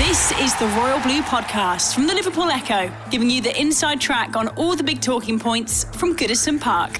This is the Royal Blue Podcast from the Liverpool Echo, giving you the inside track on all the big talking points from Goodison Park.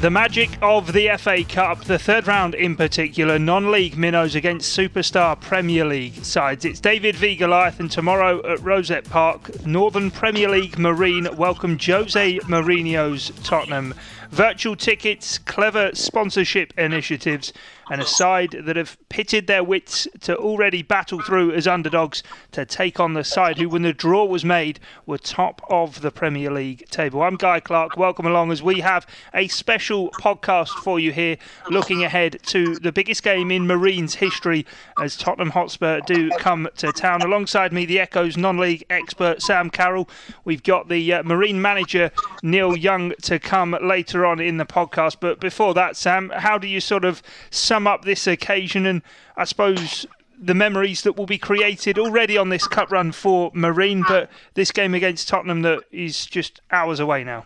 The magic of the FA Cup, the third round in particular, non league minnows against superstar Premier League sides. It's David v Goliath, and tomorrow at Rossett Park, Northern Premier League Marine welcome Jose Mourinho's Tottenham. Virtual tickets, clever sponsorship initiatives, and a side that have pitted their wits to already battle through as underdogs to take on the side who, when the draw was made, were top of the Premier League table. I'm Guy Clarke. Welcome along as we have a special podcast for you here, looking ahead to the biggest game in Marines history as Tottenham Hotspur do come to town. Alongside me, the Echoes non-league expert Sam Carroll. We've got the uh, Marine manager Neil Young to come later on in the podcast. But before that, Sam, how do you sort of sum up this occasion and I suppose the memories that will be created already on this cup run for Marine, but this game against Tottenham that is just hours away now?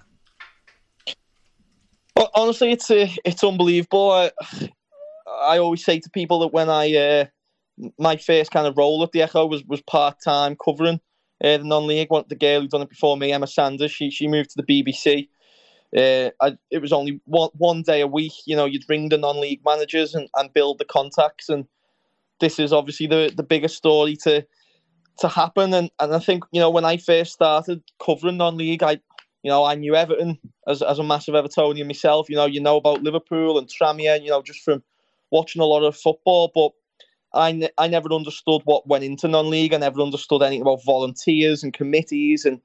Well, honestly, it's uh, it's unbelievable. I, I always say to people that when I uh, my first kind of role at the Echo was was part time covering uh, the non-league. One the girl who'd done it before me, Emma Sanders, she she moved to the BBC. Uh, I, it was only one one day a week. You know, you'd ring the non-league managers and, and build the contacts, and this is obviously the the biggest story to to happen. And and I think you know when I first started covering non-league, I you know, I knew Everton as, as a massive Evertonian myself. You know, you know about Liverpool and Tranmere, you know, just from watching a lot of football. But I, ne- I never understood what went into non-league. I never understood anything about volunteers and committees and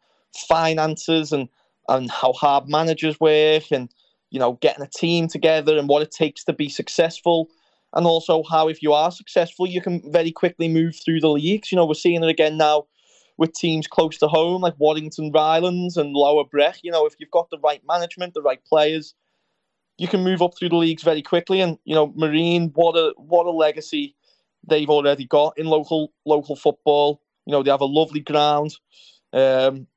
finances and, and how hard managers work and, you know, getting a team together and what it takes to be successful. And also how if you are successful, you can very quickly move through the leagues. You know, we're seeing it again now with teams close to home like Warrington Rylands and Lower Breck. You know, if you've got the right management, the right players, you can move up through the leagues very quickly. And you know, Marine, what a what a legacy they've already got in local local football. You know, they have a lovely ground um,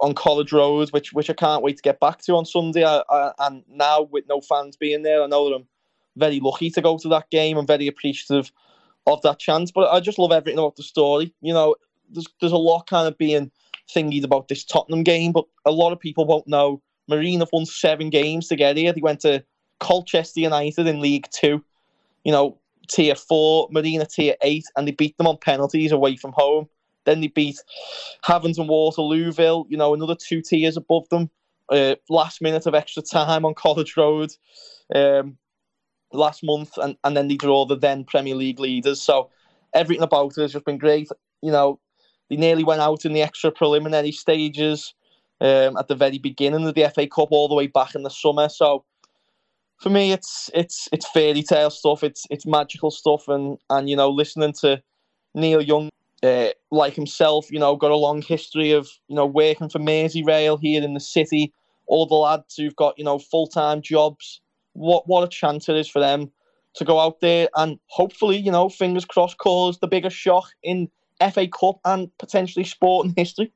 on College Road, which which I can't wait to get back to on Sunday. I, I, and now with no fans being there, I know that I'm very lucky to go to that game. I'm very appreciative of that chance. But I just love everything about the story. You know, there's there's a lot kind of being thingied about this Tottenham game, but a lot of people won't know. Marine have won seven games to get here. They went to Colchester United in League Two, you know, tier four, Marina tier eight, and they beat them on penalties away from home. Then they beat Havant and Waterlooville, you know, another two tiers above them. Uh, last minute of extra time on College Road um, last month, and, and then they draw the then Premier League leaders. So everything about it has just been great. You know, they nearly went out in the extra preliminary stages um, at the very beginning of the FA Cup, all the way back in the summer. So for me, it's it's it's fairy tale stuff. It's it's magical stuff, and and you know, listening to Neil Young, uh, like himself, you know, got a long history of you know working for Merseyrail here in the city. All the lads who've got you know full time jobs. What what a chance it is for them to go out there and hopefully, you know, fingers crossed, cause the biggest shock in FA Cup and potentially sporting history.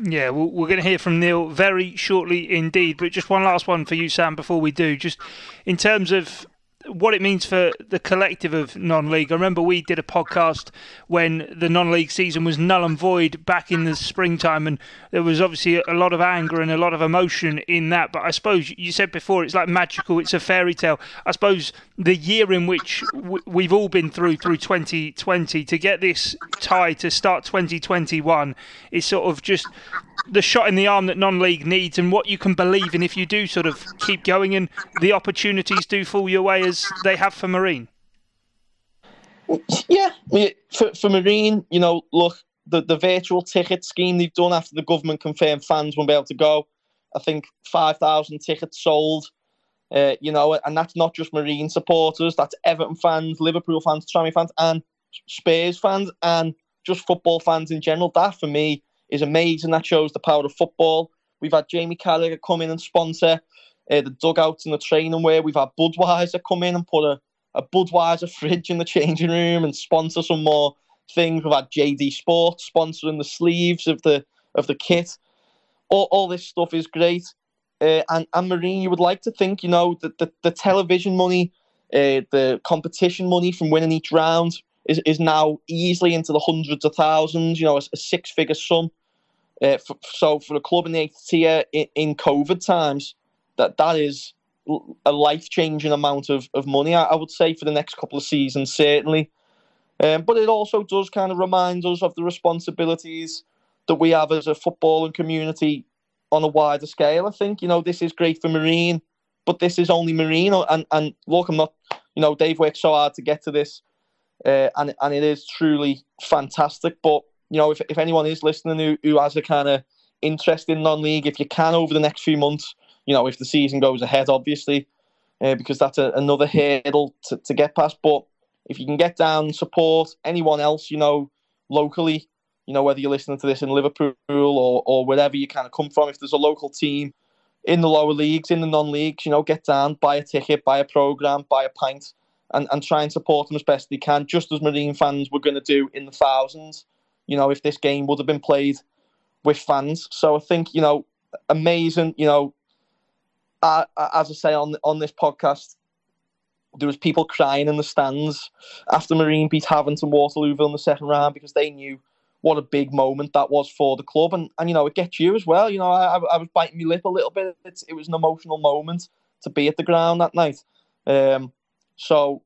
Yeah, we're going to hear from Neil very shortly indeed. But just one last one for you, Sam, before we do. Just in terms of what it means for the collective of non-league. I remember we did a podcast when the non-league season was null and void back in the springtime, and there was obviously a lot of anger and a lot of emotion in that. But I suppose you said before it's like magical, it's a fairy tale. I suppose the year in which we've all been through through 2020 to get this tie to start 2021 is sort of just the shot in the arm that non-league needs and what you can believe in if you do sort of keep going and the opportunities do fall your way as they have for Marine. Yeah, for, for Marine, you know, look, the, the virtual ticket scheme they've done after the government confirmed fans won't be able to go. I think 5,000 tickets sold Uh, you know, and that's not just Marine supporters, that's Everton fans, Liverpool fans, Tranmere fans, and Spurs fans, and just football fans in general. That for me is amazing. That shows the power of football. We've had Jamie Carragher come in and sponsor uh, the dugouts and the training where we've had Budweiser come in and put a, a Budweiser fridge in the changing room and sponsor some more things. We've had JD Sports sponsoring the sleeves of the of the kit. All, all this stuff is great. Uh, and, and Marine, you would like to think, you know, that the, the television money, uh, the competition money from winning each round is, is now easily into the hundreds of thousands, you know, a, a six figure sum. Uh, so for a club in the eighth tier in, in COVID times, that that is a life changing amount of, of money, I, I, would say, for the next couple of seasons, certainly. Um, but it also does kind of remind us of the responsibilities that we have as a footballing community on a wider scale. I think you know this is great for Marine, but this is only Marine. And and look, I'm not. You know, Dave worked so hard to get to this, uh, and and it is truly fantastic. But you know, if if anyone is listening who, who has a kind of interest in non-league, if you can over the next few months, you know, if the season goes ahead, obviously, uh, because that's a, another hurdle to, to get past. But if you can get down support anyone else, you know, locally, you know, whether you're listening to this in Liverpool or, or wherever you kind of come from, if there's a local team in the lower leagues, in the non-leagues, you know, get down, buy a ticket, buy a programme, buy a pint, and, and try and support them as best they can, just as Marine fans were going to do in the thousands, you know, if this game would have been played with fans. So I think, you know, amazing, you know, as I say on on this podcast, there was people crying in the stands after Marine beat Havant and Waterlooville in the second round because they knew what a big moment that was for the club. And, and you know, it gets you as well. You know, I, I was biting my lip a little bit. It was an emotional moment to be at the ground that night. Um, so,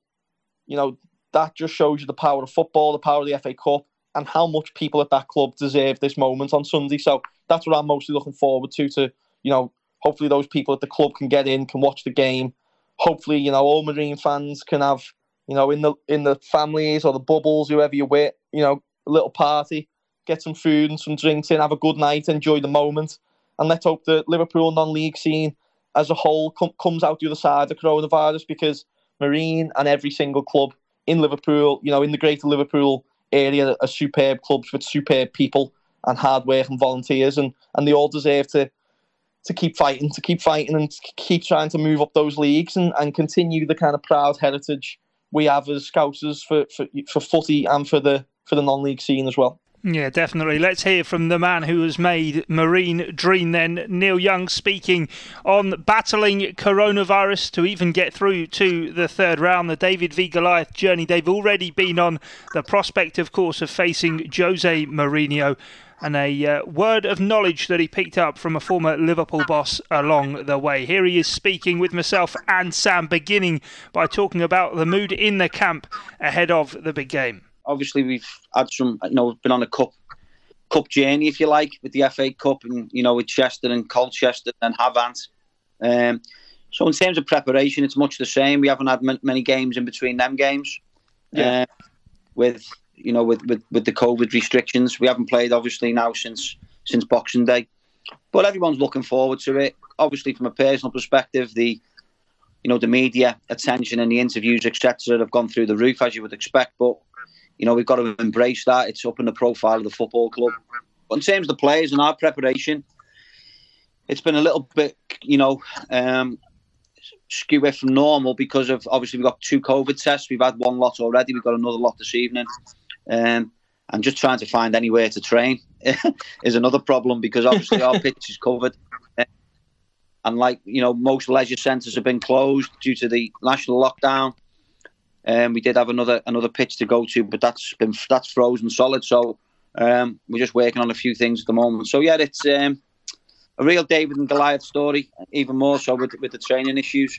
you know, that just shows you the power of football, the power of the FA Cup, and how much people at that club deserve this moment on Sunday. So that's what I'm mostly looking forward to. To you know, hopefully those people at the club can get in, can watch the game. Hopefully, you know, all Marine fans can have, you know, in the in the families or the bubbles, whoever you're with, you know, a little party, get some food and some drinks in, have a good night, enjoy the moment, and let's hope the Liverpool non-league scene as a whole com- comes out the other side of coronavirus because Marine and every single club in Liverpool, you know, in the greater Liverpool area, are superb clubs with superb people and hard work and volunteers, and and they all deserve to to keep fighting, to keep fighting, and keep trying to move up those leagues and, and continue the kind of proud heritage we have as Scousers for, for for footy and for the for the non-league scene as well. Yeah, definitely. Let's hear from the man who has made Marine dream then. Neil Young speaking on battling coronavirus to even get through to the third round. The David v Goliath journey they've already been on. The prospect, of course, of facing Jose Mourinho and a uh, word of knowledge that he picked up from a former Liverpool boss along the way. Here he is speaking with myself and Sam, beginning by talking about the mood in the camp ahead of the big game obviously we've had some, you know, been on a cup cup journey, if you like, with the FA Cup and you know with Chester and Colchester and Havant. Um, so in terms of preparation, it's much the same. We haven't had m- many games in between them games. Yeah. Uh, with you know with, with with the COVID restrictions, we haven't played obviously now since since Boxing Day. But everyone's looking forward to it. Obviously, from a personal perspective, the you know the media attention and the interviews etc. have gone through the roof as you would expect. But you know, we've got to embrace that. It's up in the profile of the football club. But in terms of the players and our preparation, it's been a little bit, you know, um, skew from normal because of obviously we've got two COVID tests. We've had one lot already. We've got another lot this evening. Um, and just trying to find anywhere to train is another problem because obviously our pitch is covered. And like, you know, most leisure centres have been closed due to the national lockdown. Um, we did have another another pitch to go to, but that's been that's frozen solid. So um, we're just working on a few things at the moment. So yeah, it's um, a real David and Goliath story, even more so with with the training issues.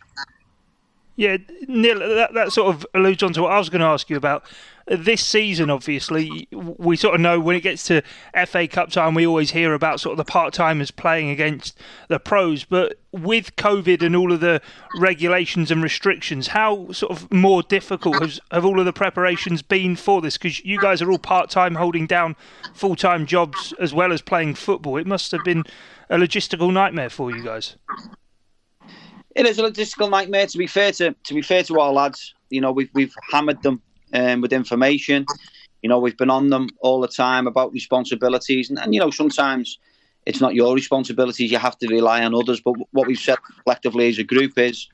Yeah, Neil, that, that sort of alludes on to what I was going to ask you about. This season, obviously, we sort of know when it gets to FA Cup time, we always hear about sort of the part timers playing against the pros. But with COVID and all of the regulations and restrictions, how sort of more difficult has, have all of the preparations been for this? Because you guys are all part time, holding down full time jobs as well as playing football. It must have been a logistical nightmare for you guys It is a logistical nightmare. To be fair to to be fair to our lads, you know we've we've hammered them um, with information. You know we've been on them all the time about responsibilities, and, and you know sometimes it's not your responsibilities. You have to rely on others. But what we've said collectively as a group is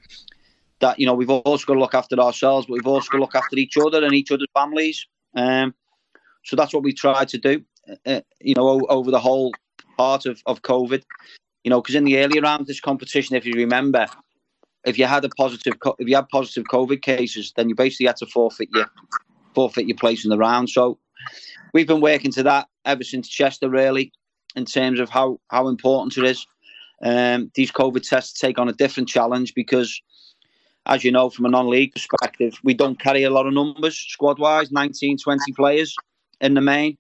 that you know we've also got to look after ourselves, but we've also got to look after each other and each other's families. Um, so that's what we tried to do. Uh, you know, over the whole part of, of COVID. You know, because in the earlier rounds of this competition, if you remember, if you had a positive, if you had positive COVID cases, then you basically had to forfeit your forfeit your place in the round. So we've been working to that ever since Chester, really, in terms of how how important it is. Um, these COVID tests take on a different challenge because, as you know, from a non-league perspective, we don't carry a lot of numbers squad-wise, 19, 20 players in the main.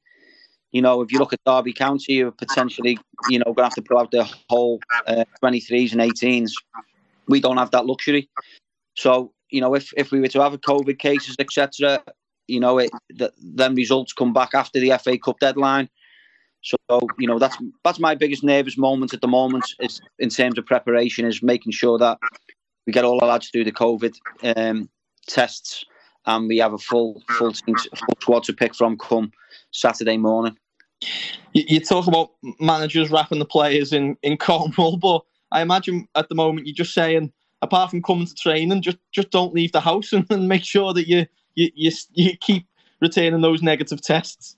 You know, if you look at Derby County, you're potentially, you know, going to have to put out the whole uh, 23s and 18s we don't have that luxury. So you know, if if we were to have a COVID cases, etc., you know, it the, then results come back after the FA Cup deadline. So you know, that's that's my biggest nervous moment at the moment is in terms of preparation is making sure that we get all the lads through the COVID um, tests and we have a full full team, full squad to pick from come Saturday morning. You, you talk about managers wrapping the players in in cotton wool, but I imagine at the moment you're just saying, apart from coming to training, just just don't leave the house and, and make sure that you, you you you keep retaining those negative tests.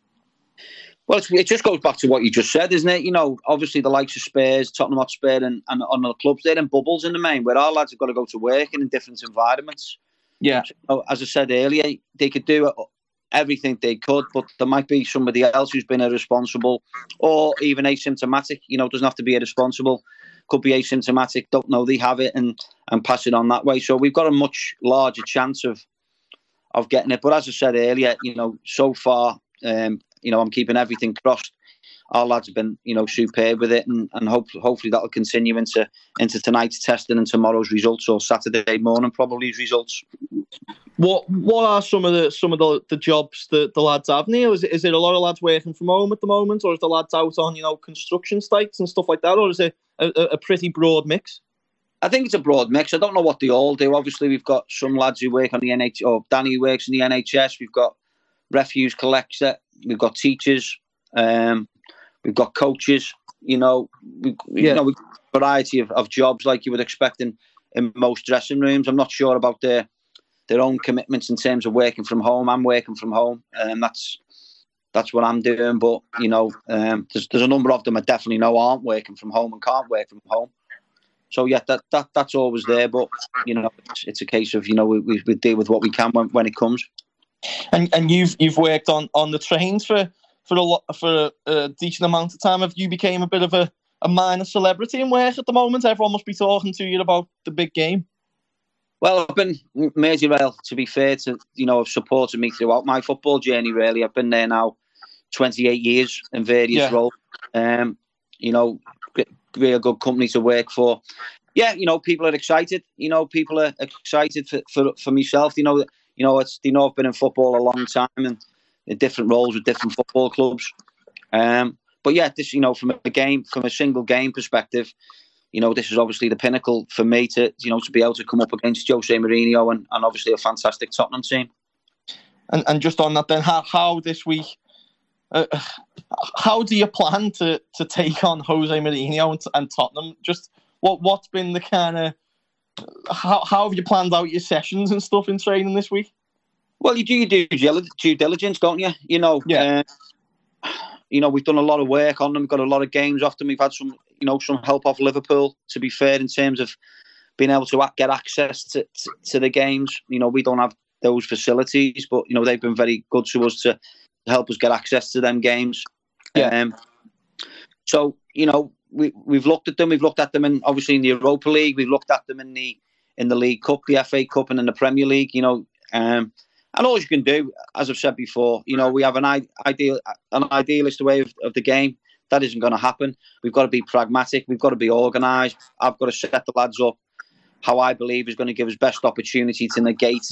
Well, it just goes back to what you just said, isn't it? You know, obviously the likes of Spurs, Tottenham Hotspur, and, and on the clubs, they're in bubbles in the main, where our lads have got to go to work and in different environments. Yeah. So, as I said earlier, they could do everything they could, but there might be somebody else who's been irresponsible or even asymptomatic. You know, doesn't have to be irresponsible could be asymptomatic, don't know they have it, and and pass it on that way. So we've got a much larger chance of of getting it. But as I said earlier, you know, so far, um, you know, I'm keeping everything crossed. Our lads have been, you know, superb with it, and, and hope, hopefully that'll continue into into tonight's testing and tomorrow's results, or Saturday morning probably results. What what are some of the some of the, the jobs that the lads have now? Is it is it a lot of lads working from home at the moment, or is the lads out on you know construction sites and stuff like that, or is it a, a pretty broad mix? I think it's a broad mix. I don't know what they all do. Obviously, we've got some lads who work on the NH, or Danny works in the NHS. We've got refuse collector. We've got teachers. Um, we've got coaches. You know, we, yeah. you know, we've a variety of, of jobs like you would expect in, in most dressing rooms. I'm not sure about their their own commitments in terms of working from home. I'm working from home, and that's that's what I'm doing. But you know, um, there's there's a number of them I definitely know aren't working from home and can't work from home. So yeah, that, that that's always there. But you know, it's, it's a case of you know we, we, we deal with what we can when, when it comes. And and you've you've worked on on the trains for for a lot for a decent amount of time. Have you became a bit of a a minor celebrity in work at the moment? Everyone must be talking to you about the big game. Well, I've been major well. To be fair to you know, have supported me throughout my football journey. Really, I've been there now 28 years in various yeah. roles. Um, you know, real good company to work for. Yeah, you know, people are excited. You know, people are excited for, for, for myself. You know, you know, it's you know, I've been in football a long time and in different roles with different football clubs. Um, but yeah, this you know, from a game, from a single game perspective, you know, this is obviously the pinnacle for me to you know to be able to come up against Jose Mourinho and, and obviously a fantastic Tottenham team. And and just on that, then how how this week uh, how do you plan to to take on Jose Mourinho and, and Tottenham? Just what what's been the kind of how how have you planned out your sessions and stuff in training this week? Well, you do you do due diligence, don't you? You know, yeah. Uh, you know, we've done a lot of work on them. Got a lot of games off them. We've had some, you know, some help off Liverpool. To be fair, in terms of being able to get access to, to, to the games, you know, we don't have those facilities, but you know, they've been very good to us to help us get access to them games. Yeah. Um, so you know we we've looked at them. We've looked at them in obviously in the Europa League. We've looked at them in the in the League Cup, the FA Cup, and in the Premier League. You know, um, and all you can do, as I've said before, you know, we have an ideal an idealist way of, of the game. That isn't going to happen. We've got to be pragmatic. We've got to be organised. I've got to set the lads up how I believe is going to give us best opportunity to negate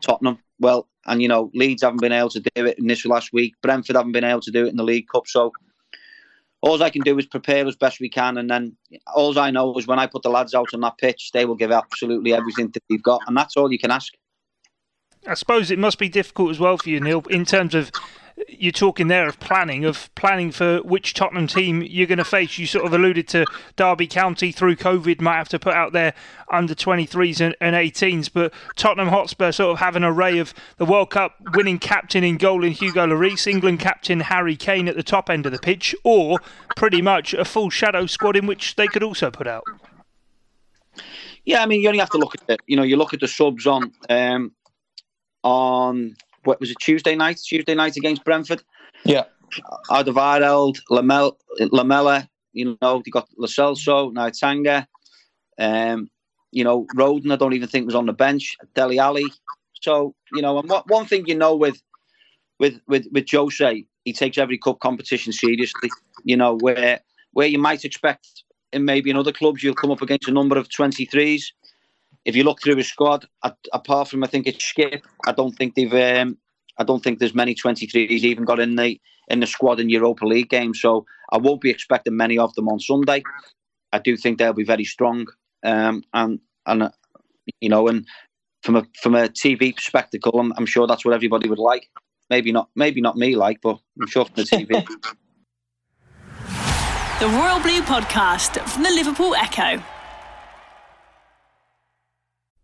Tottenham. Well, and you know, Leeds haven't been able to do it in this last week. Brentford haven't been able to do it in the League Cup. So all I can do is prepare as best we can, and then all I know is when I put the lads out on that pitch, they will give absolutely everything that they've got, and that's all you can ask. I suppose it must be difficult as well for you, Neil, in terms of you're talking there of planning, of planning for which Tottenham team you're going to face. You sort of alluded to Derby County through COVID might have to put out their under 23s and, and 18s, but Tottenham Hotspur sort of have an array of the World Cup winning captain in goal in Hugo Lloris, England captain Harry Kane at the top end of the pitch, or pretty much a full shadow squad in which they could also put out. Yeah, I mean, you only have to look at it. You know, you look at the subs on um, on what was it Tuesday night? Tuesday night against Brentford. Yeah. Alderweireld, Lamel, Lamela, you know, they got Lo Celso, Tanganga, um, you know, Rodon, I don't even think was on the bench, Dele Alli. So, you know, and what, one thing you know with with with with Jose, he takes every cup competition seriously. You know, where where you might expect in maybe in other clubs you'll come up against a number of 23s if you look through his squad, apart from I think it's Skipp, I don't think they've. Um, I don't think there's many 23s even got in the in the squad in Europa League games. So I won't be expecting many of them on Sunday. I do think they'll be very strong, um, and and uh, you know, and from a from a TV spectacle, I'm, I'm sure that's what everybody would like. Maybe not, maybe not me like, but I'm sure from the TV. the Royal Blue Podcast from the Liverpool Echo.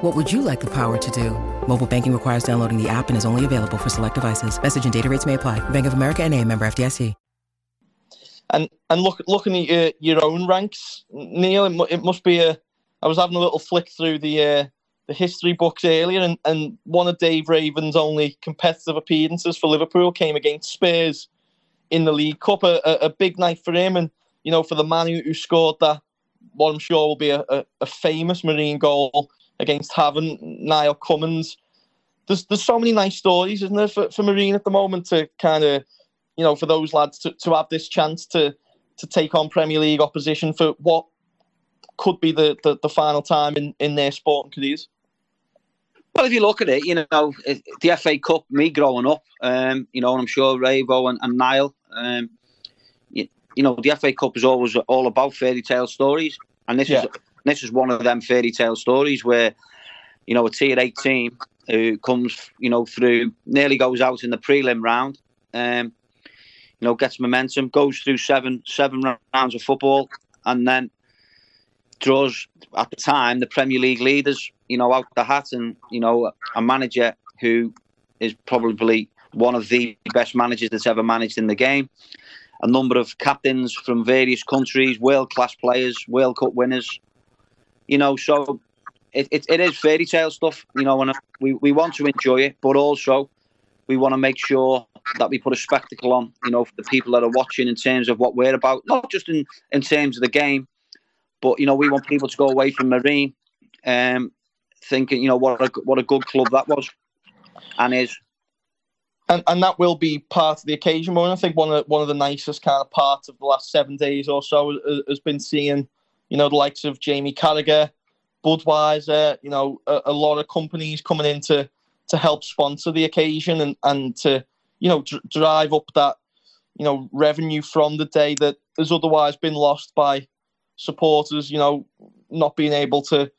What would you like the power to do? Mobile banking requires downloading the app and is only available for select devices. Message and data rates may apply. Bank of America and a member FDIC. And and look looking at your, your own ranks, Neil, it, it must be a. I was having a little flick through the uh, the history books earlier, and, and one of Dave Raven's only competitive appearances for Liverpool came against Spurs in the League Cup. A, a, a big night for him, and you know for the man who, who scored that, what I'm sure will be a, a, a famous Marine goal against Havant, Niall Cummins. There's there's so many nice stories, isn't there, for, for Marine at the moment to kind of, you know, for those lads to, to have this chance to to take on Premier League opposition for what could be the, the, the final time in, in their sporting careers. Well, if you look at it, you know, the FA Cup, me growing up, um, you know, and I'm sure Ravo and, and Niall, um, you, you, know, the FA Cup is always all about fairy tale stories. And this yeah. is this is one of them fairy tale stories where, you know, a tier eight team who comes, you know, through nearly goes out in the prelim round, um, you know, gets momentum, goes through seven seven rounds of football, and then draws at the time the Premier League leaders, you know, out the hat, and you know, a manager who is probably one of the best managers that's ever managed in the game. A number of captains from various countries, world class players, World Cup winners, you know, so it, it, it is fairy tale stuff, you know, and we, we want to enjoy it, but also we want to make sure that we put a spectacle on, you know, for the people that are watching in terms of what we're about, not just in, in terms of the game, but, you know, we want people to go away from Marine um, thinking, you know, what a, what a good club that was and is. And, and that will be part of the occasion. But I think one of one of the nicest kind of parts of the last seven days or so has been seeing you know, the likes of Jamie Carragher, Budweiser, you know, a, a, lot of companies coming in to, to help sponsor the occasion and, and to, you know, dr- drive up that, you know, revenue from the day that has otherwise been lost by supporters, you know, not being able to,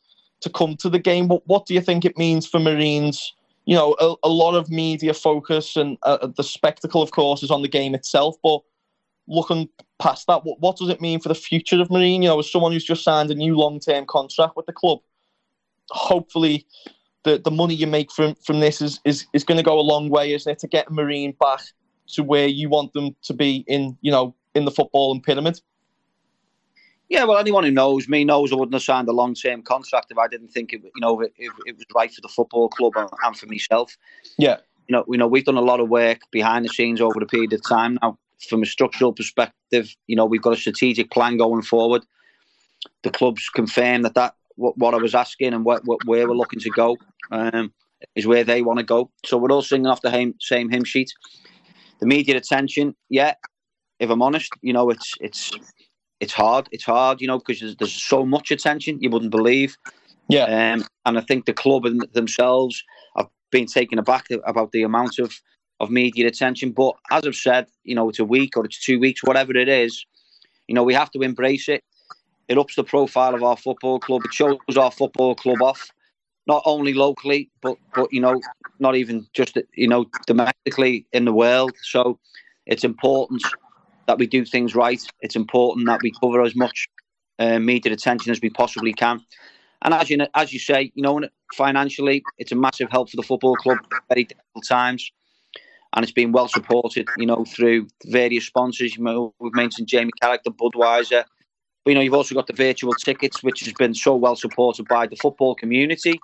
to come to the game. But what do you think it means for Marines? You know, a, a lot of media focus and uh, the spectacle, of course, is on the game itself. But looking past that, what, what does it mean for the future of Marine? You know, as someone who's just signed a new long term contract with the club, hopefully the, the money you make from, from this is, is, is going to go a long way, isn't it, to get Marine back to where you want them to be in, you know, in the football and pyramid? Yeah, well, anyone who knows me knows I wouldn't have signed a long term contract if I didn't think it, you know, it, it, it was right for the football club and, and for myself. Yeah, you know, you know, we've done a lot of work behind the scenes over a period of time now from a structural perspective, you know, we've got a strategic plan going forward. The club's confirmed that that what, what I was asking and what, what where we're looking to go. um, is where they want to go. So we're all singing off the same same hymn sheet. The media attention, yeah. If I'm honest, you know, it's it's it's hard. It's hard, you know, because there's, there's so much attention you wouldn't believe. Yeah. Um, and I think the club and themselves have been taken aback about the amount of of media attention. But as I've said, you know, it's a week or it's two weeks, whatever it is. You know, we have to embrace it. It ups the profile of our football club. It shows our football club off not only locally, but but you know, not even just you know domestically in the world. So it's important that we do things right. It's important that we cover as much uh, media attention as we possibly can. And as you as you say, you know, financially, it's a massive help for the football club. Very difficult times, and it's been well supported. You know, through various sponsors. You know, we've mentioned Jamie Carragher, Budweiser, but, you know, you've also got the virtual tickets, which has been so well supported by the football community,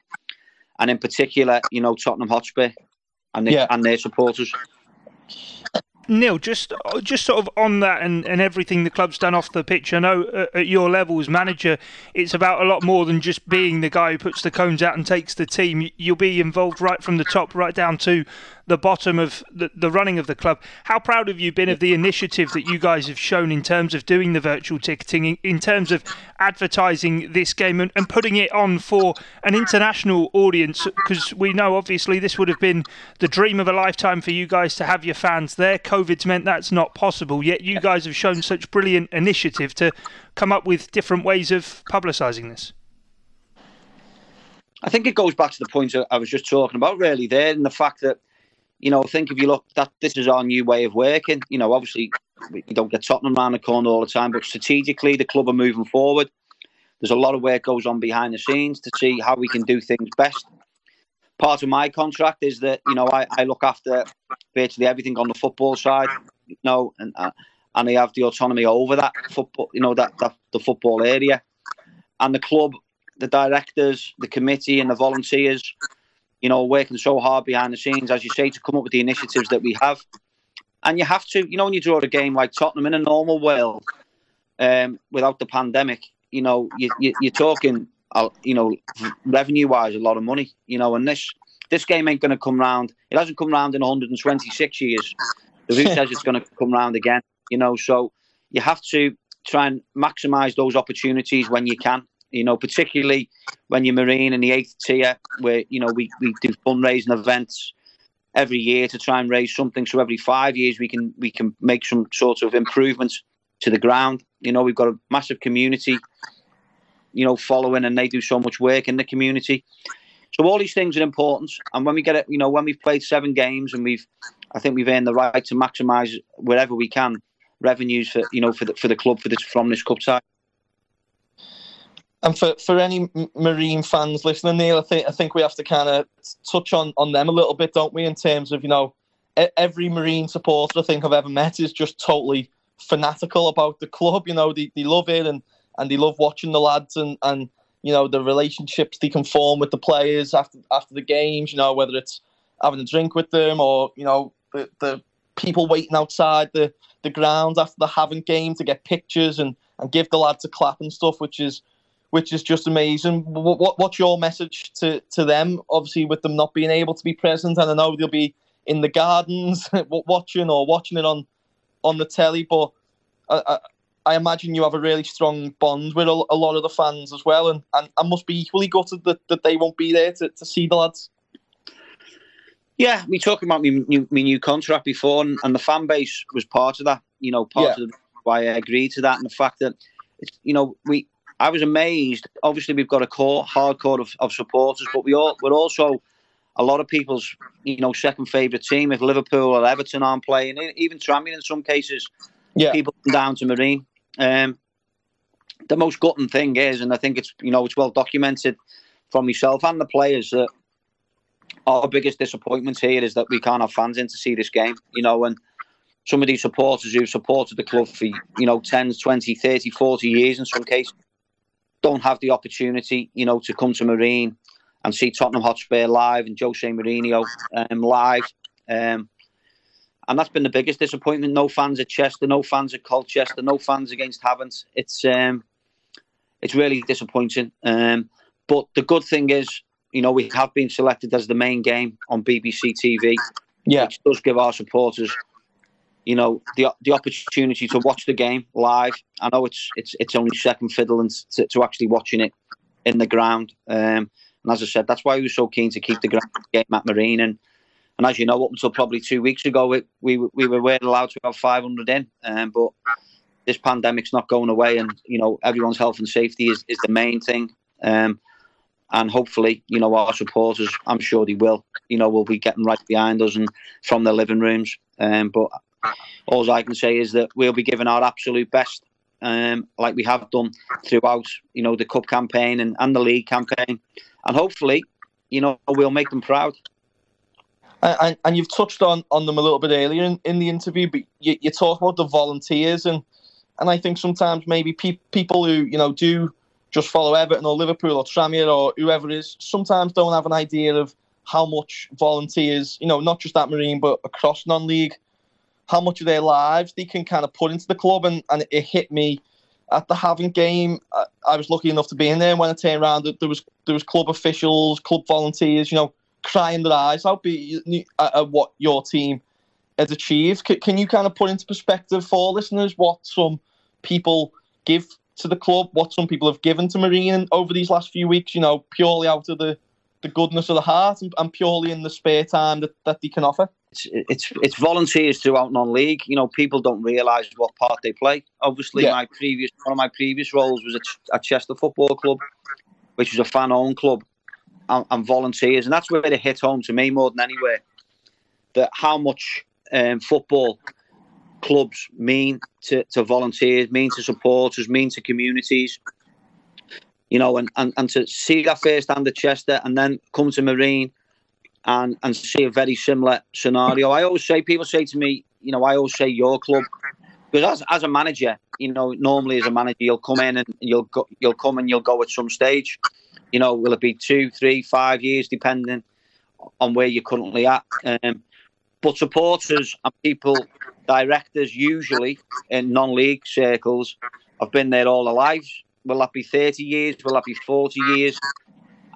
and in particular, you know, Tottenham Hotspur and, the, yeah. and their supporters. Neil, just just sort of on that and, and everything the club's done off the pitch. I know uh, at your level as manager, it's about a lot more than just being the guy who puts the cones out and takes the team. You'll be involved right from the top, right down to the bottom of the, the running of the club. How proud have you been of the initiative that you guys have shown in terms of doing the virtual ticketing, in, in terms of advertising this game and, and putting it on for an international audience? Because we know obviously this would have been the dream of a lifetime for you guys to have your fans there. COVID's meant that's not possible, yet you guys have shown such brilliant initiative to come up with different ways of publicising this. I think it goes back to the point I was just talking about, really, there, and the fact that you know, I think if you look, that this is our new way of working. You know, obviously, you don't get Tottenham around the corner all the time, but strategically, the club are moving forward. There's a lot of work goes on behind the scenes to see how we can do things best. Part of my contract is that you know I, I look after virtually everything on the football side, you know, and uh, and I have the autonomy over that football, you know, that, that the football area, and the club, the directors, the committee, and the volunteers you know, working so hard behind the scenes, as you say, to come up with the initiatives that we have. And you have to, you know, when you draw a game like Tottenham in a normal world, um, without the pandemic, you know, you, you, you're talking, uh, you know, revenue-wise, a lot of money, you know, and this this game ain't going to come round. It hasn't come round in 126 years. Who says it's going to come round again, you know, so you have to try and maximise those opportunities when you can you know, particularly when you're Marine in the eighth tier, where, you know, we, we do fundraising events every year to try and raise something. So every five years we can we can make some sort of improvements to the ground. You know, we've got a massive community, you know, following and they do so much work in the community. So all these things are important. And when we get it, you know, when we've played seven games and we've I think we've earned the right to maximise wherever we can revenues for you know for the for the club for this from this cup side. And for, for any Marine fans listening, Neil, I think I think we have to kind of touch on, on them a little bit, don't we? In terms of you know, every Marine supporter I think I've ever met is just totally fanatical about the club. You know, they, they love it and, and they love watching the lads and, and you know the relationships they can form with the players after after the games. You know, whether it's having a drink with them or you know the, the people waiting outside the, the ground after the having game to get pictures and, and give the lads a clap and stuff, which is which is just amazing. What, what, what's your message to, to them? Obviously, with them not being able to be present, and I know they'll be in the gardens watching or watching it on on the telly, but I, I, I imagine you have a really strong bond with a, a, lot of the fans as well, and, and I must be equally gutted that, that they won't be there to, to see the lads. Yeah, we talked about my new, my new contract before, and, and the fan base was part of that. You know, part yeah. of the, why I agreed to that, and the fact that it's, you know we I was amazed. Obviously, we've got a core, hardcore of, of supporters, but we all, we're also a lot of people's, you know, second favourite team. If Liverpool or Everton aren't playing, even Tranmere in some cases, yeah. people come down to Marine. Um, the most gutting thing is, and I think it's, you know, it's well documented from myself and the players that our biggest disappointment here is that we can't have fans in to see this game, you know, and some of these supporters who've supported the club for, you know, 10, 20, 30, 40 years in some cases don't have the opportunity, you know, to come to Marine and see Tottenham Hotspur live and Jose Mourinho um, live. Um, and that's been the biggest disappointment. No fans at Chester, no fans at Colchester, no fans against Havant. It's um, it's really disappointing. Um, but the good thing is, you know, we have been selected as the main game on BBC TV, Yeah. which does give our supporters, you know, the the opportunity to watch the game live. I know it's it's it's only second fiddle and to, to actually watching it in the ground. Um, and as I said, that's why we were so keen to keep the ground game at Marine. And and as you know, up until probably two weeks ago, we we, we were weren't allowed to have 500 in. Um, but this pandemic's not going away, and you know everyone's health and safety is, is the main thing. Um, and hopefully, you know, our supporters, I'm sure they will, you know, will be getting right behind us and from their living rooms. Um, but all I can say is that we'll be giving our absolute best, um, like we have done throughout, you know, the cup campaign and, and the league campaign, and hopefully, you know, we'll make them proud. And, and, you've touched on, on them a little bit earlier in, in the interview, but you, you talk about the volunteers, and and I think sometimes maybe pe- people who you know do just follow Everton or Liverpool or Tranmere or whoever it is sometimes don't have an idea of how much volunteers, you know, not just at Marine but across non-league, how much of their lives they can kind of put into the club, and, and it hit me at the Havant game. I, I was lucky enough to be in there. and When I turned around, there was there was club officials, club volunteers, you know, crying their eyes out be- at, at what your team has achieved. C- can you kind of put into perspective for listeners what some people give to the club, what some people have given to Marine over these last few weeks? You know, purely out of the the goodness of the heart and, and purely in the spare time that, that they can offer. It's, it's it's volunteers throughout non-league. You know, people don't realise what part they play. Obviously, Yeah. my previous one of my previous roles was at, Chester Football Club, which was a fan-owned club, and, and volunteers, and that's where it hit home to me more than anywhere. That how much um, football clubs mean to, to volunteers, mean to supporters, mean to communities. You know, and, and, and to see that firsthand at Chester and then come to Marine and, and see a very similar scenario. I always say, people say to me, you know, I always say your club. Because as, as a manager, you know, normally as a manager, you'll come in and you'll go, you'll come and you'll go at some stage. You know, will it be two, three, five years, depending on where you're currently at. Um, but supporters and people, directors, usually in non-league circles, have been there all their lives. Will that be 30 years? Will that be 40 years?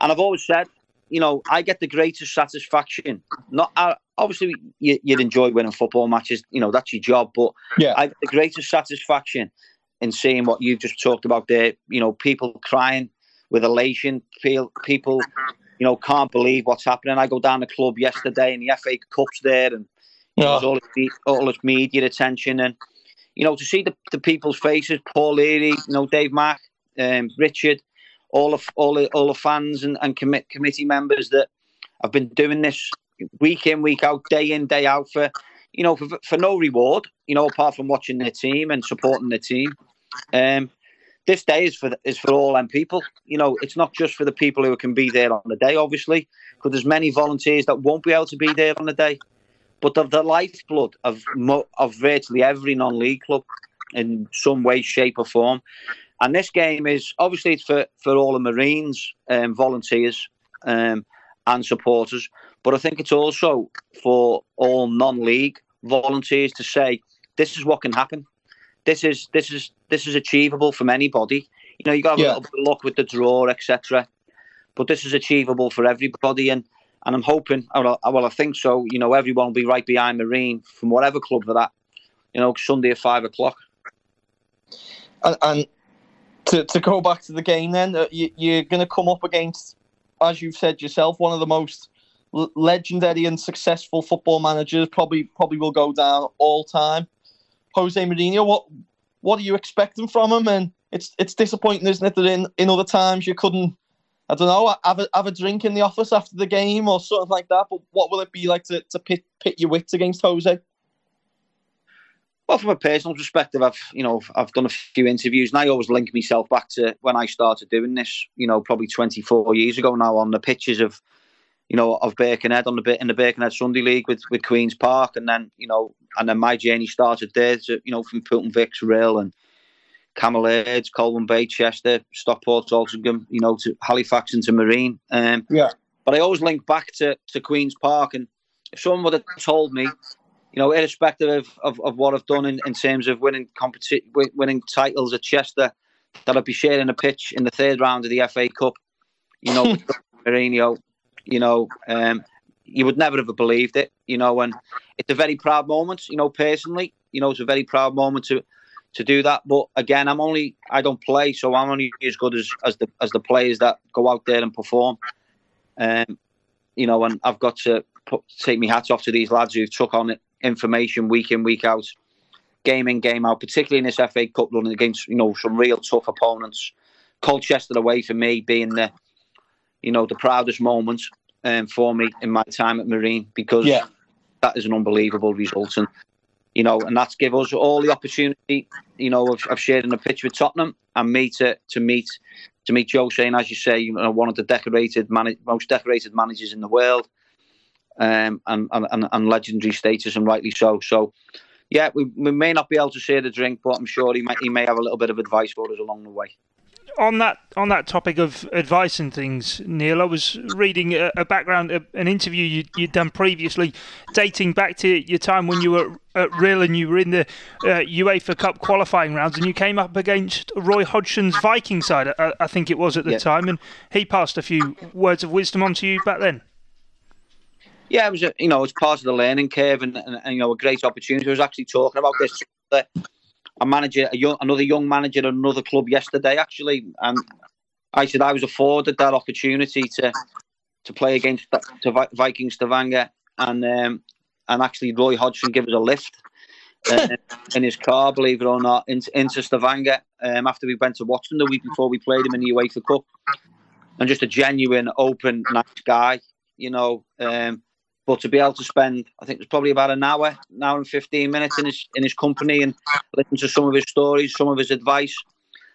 And I've always said, you know, I get the greatest satisfaction. Not uh, obviously you, you'd enjoy winning football matches. You know, that's your job. But Yeah. I get the greatest satisfaction in seeing what you've just talked about there. You know, people crying with elation. Feel people, you know, can't believe what's happening. I go down the club yesterday, and the FA Cup's there, and you know, all this, all this media attention, and you know, to see the, the people's faces, Paul Leary, you know, Dave Mack, um, Richard, all of all the all the fans and, and commit, committee members that have been doing this week in, week out, day in, day out for you know for, for no reward, you know, apart from watching their team and supporting their team. Um, this day is for is for all them people. You know, it's not just for the people who can be there on the day, obviously, because there's many volunteers that won't be able to be there on the day. But they're the lifeblood of of virtually every non-league club in some way, shape, or form. And this game is obviously it's for for all the Marines, um, volunteers, um, and supporters. But I think it's also for all non-league volunteers to say this is what can happen. This is this is this is achievable from anybody. You know, you got to have Yeah. a little bit of luck with the draw, etc. But this is achievable for everybody, and and I'm hoping. Well, I- well, I think so. You know, everyone will be right behind Marine from whatever club for that. You know, Sunday at five o'clock. And, and to, to go back to the game, then uh, you, you're going to come up against, as you've said yourself, one of the most l- legendary and successful football managers. Probably probably will go down all time. Jose Mourinho. What what are you expecting from him? And it's it's disappointing, isn't it, that in, in other times you couldn't. I don't know, have a, have a drink in the office after the game or something like that. But what will it be like to, to pit, pit your wits against Jose? Well, from a personal perspective, I've you know I've done a few interviews, and I always link myself back to when I started doing this. You know, probably 24 years ago now, on the pitches of you know of Birkenhead on the bit in the Birkenhead Sunday League with with Queens Park, and then you know, and then my journey started there. To, you know, from Poulton Vics, Rail, and Cammell Laird, Colwyn Bay, Chester, Stockport, Altrincham, you know, to Halifax and to Marine. Um, Yeah. But I always link back to to Queens Park, and if someone would have told me you know, irrespective of, of, of what I've done in, in terms of winning competi- winning titles at Chester, that I'd be sharing a pitch in the third round of the FA Cup, you know, with Mourinho, You know, um, you would never have believed it. You know, and it's a very proud moment. You know, personally, you know, it's a very proud moment to to do that. But again, I'm only I don't play, so I'm only as good as as the as the players that go out there and perform. Um, you know, and I've got to put, take my hats off to these lads who've took on information week in week out, game in game out, particularly in this FA Cup run against you know some real tough opponents. Colchester away for me being the you know the proudest moment um, for me in my time at Marine because Yeah. that is an unbelievable result and you know and that's give us all the opportunity you know of, of sharing a pitch with Tottenham and me to to meet to meet Joe Shane as you say you know one of the decorated man- most decorated managers in the world um, and, and and legendary status and rightly so so yeah we, we may not be able to share the drink but I'm sure he may he may have a little bit of advice for us along the way on that on that topic of advice and things, Neil, I was reading a, a background, a, an interview you, you'd done previously, dating back to your time when you were at Real and you were in the uh, UEFA Cup qualifying rounds, and you came up against Roy Hodgson's Viking side, I, I think it was at the Yeah. time, and he passed a few words of wisdom onto you back then. Yeah, it was a, you know it's part of the learning curve and, and, and you know a great opportunity. I was actually talking about this. uh, A manager, a young, another young manager at another club yesterday, actually, and I said I was afforded that opportunity to to play against to Vi- Viking Stavanger, and um, and actually Roy Hodgson gave us a lift uh, in his car, believe it or not, into, into Stavanger um, after we went to watch them the week before we played him in the UEFA Cup, and just a genuine, open, nice guy, you know. Um, but to be able to spend, I think it was probably about an hour, an hour and fifteen minutes in his in his company and listen to some of his stories, some of his advice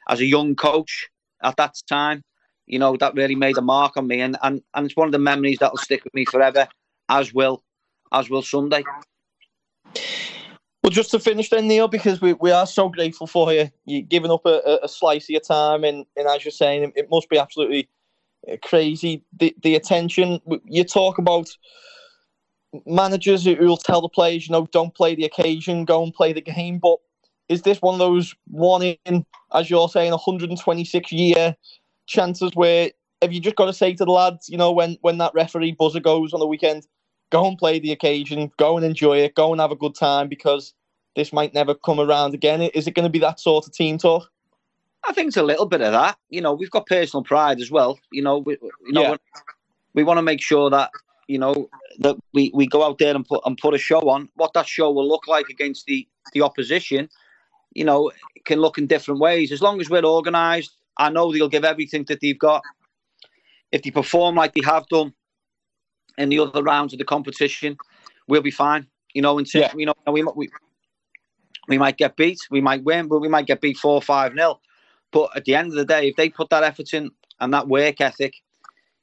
as a young coach at that time, you know, that really made a mark on me, and and, and it's one of the memories that will stick with me forever, as will as will Sunday. Well, just to finish then, Neil, because we, we are so grateful for you. You're giving up a, a, slice of your time, and, and as you're saying, it, it must be absolutely uh, crazy. The the attention you talk about managers who will tell the players, you know, don't play the occasion, go and play the game. But is this one of those one in, as you're saying, 126 year chances where have you just got to say to the lads, you know, when when that referee buzzer goes on the weekend, go and play the occasion, go and enjoy it, go and have a good time because this might never come around again. Is it going to be that sort of team talk? I think it's a little bit of that. You know, we've got personal pride as well. You know, we, you know, Yeah. we want to make sure that you know that we, we go out there and put and put a show on. What that show will look like against the the opposition, you know, can look in different ways. As long as we're organised, I know they'll give everything that they've got. If they perform like they have done in the other rounds of the competition, we'll be fine. You know, and Yeah. you know, we, we we might get beat, we might win, but we might get beat four five nil. But at the end of the day, if they put that effort in and that work ethic,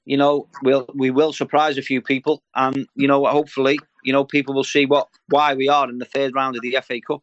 you know, we'll we will surprise a few people, and you know, hopefully, you know, people will see what why we are in the third round of the FA Cup.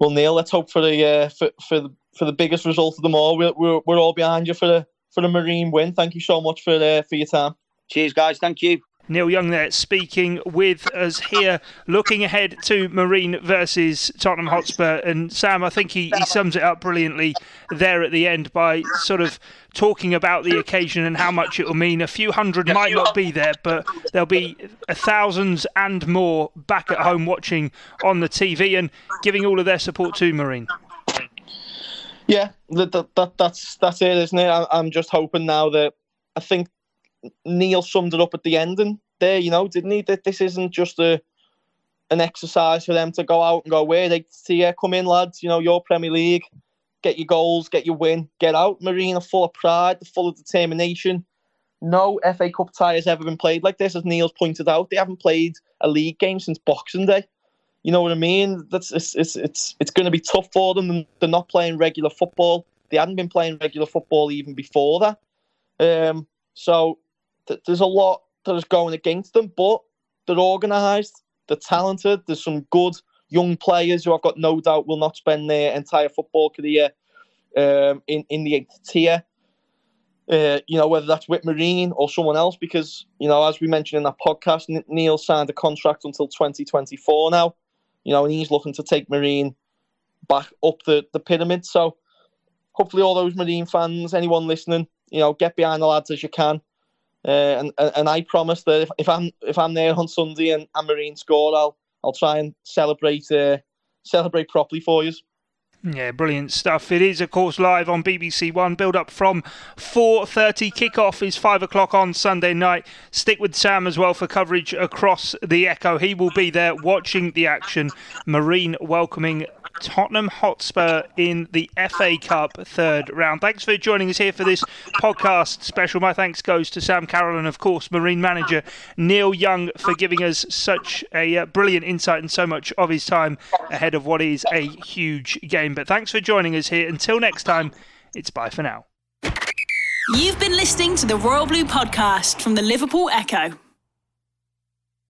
Well, Neil, let's hope for the uh, for for the for the biggest result of them all. We're we're, we're all behind you for the for the Marine win. Thank you so much for uh, for your time. Cheers, guys. Thank you. Neil Young there speaking with us here, looking ahead to Marine versus Tottenham Hotspur. And Sam, I think he, he sums it up brilliantly there at the end by sort of talking about the occasion and how much it will mean. A few hundred might not be there, but there'll be thousands and more back at home watching on the TV and giving all of their support to Marine. Yeah, that, that, that that's that's it, isn't it? I, I'm just hoping now that I think Neil summed it up at the ending there. You know, didn't he? That this isn't just a an exercise for them to go out and go, "Where they see you, come in, lads. You know, your Premier League, get your goals, get your win, get out." Marina full of pride, full of determination. No FA Cup tie has ever been played like this, as Neil's pointed out. They haven't played a league game since Boxing Day. You know what I mean? That's it's it's it's, it's going to be tough for them. They're not playing regular football. They hadn't been playing regular football even before that. Um, so there's a lot that is going against them, but they're organised, they're talented. There's some good young players who I've got no doubt will not spend their entire football career um, in in the eighth tier. Uh, you know whether that's with Marine or someone else, because you know as we mentioned in that podcast, Neil signed a contract until 2024 now. You know, and he's looking to take Marine back up the, the pyramid. So hopefully all those Marine fans, anyone listening, you know, get behind the lads as you can. Uh, and, and I promise that if, if I'm if I'm there on Sunday and, and Marine score, I'll I'll try and celebrate uh, celebrate properly for you. Yeah, brilliant stuff. It is, of course, live on BBC One. Build up from 4:30. Kickoff is five o'clock on Sunday night. Stick with Sam as well for coverage across the Echo. He will be there watching the action. Marine welcoming Tottenham Hotspur in the FA Cup third round. Thanks for joining us here for this podcast special. My thanks goes to Sam Carroll and, of course, Marine manager Neil Young for giving us such a uh, brilliant insight and so much of his time ahead of what is a huge game. But thanks for joining us here. Until next time, it's bye for now. You've been listening to the Royal Blue podcast from the Liverpool Echo.